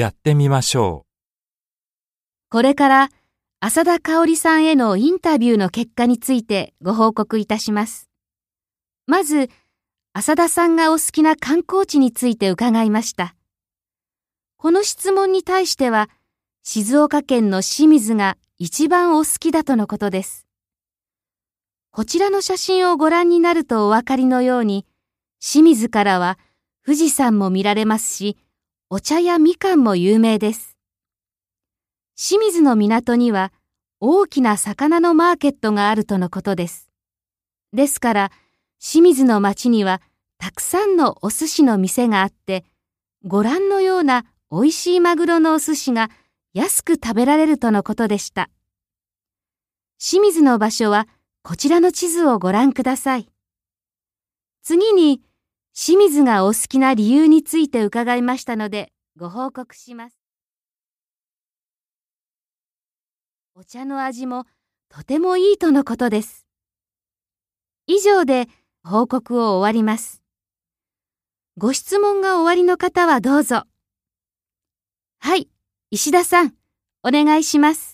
やってみましょうこれから浅田香織さんへのインタビューの結果についてご報告いたします。まず、浅田さんがお好きな観光地について伺いました。この質問に対しては、静岡県の清水が一番お好きだとのことです。こちらの写真をご覧になるとお分かりのように、清水からは富士山も見られますし、お茶やみかんも有名です。清水の港には大きな魚のマーケットがあるとのことです。ですから、清水の町にはたくさんのお寿司の店があって、ご覧のような美味しいマグロのお寿司が安く食べられるとのことでした。清水の場所はこちらの地図をご覧ください。次に、清水がお好きな理由について伺いましたので、ご報告します。お茶の味もとてもいいとのことです。以上で報告を終わります。ご質問が終わりの方はどうぞ。はい、石田さん、お願いします。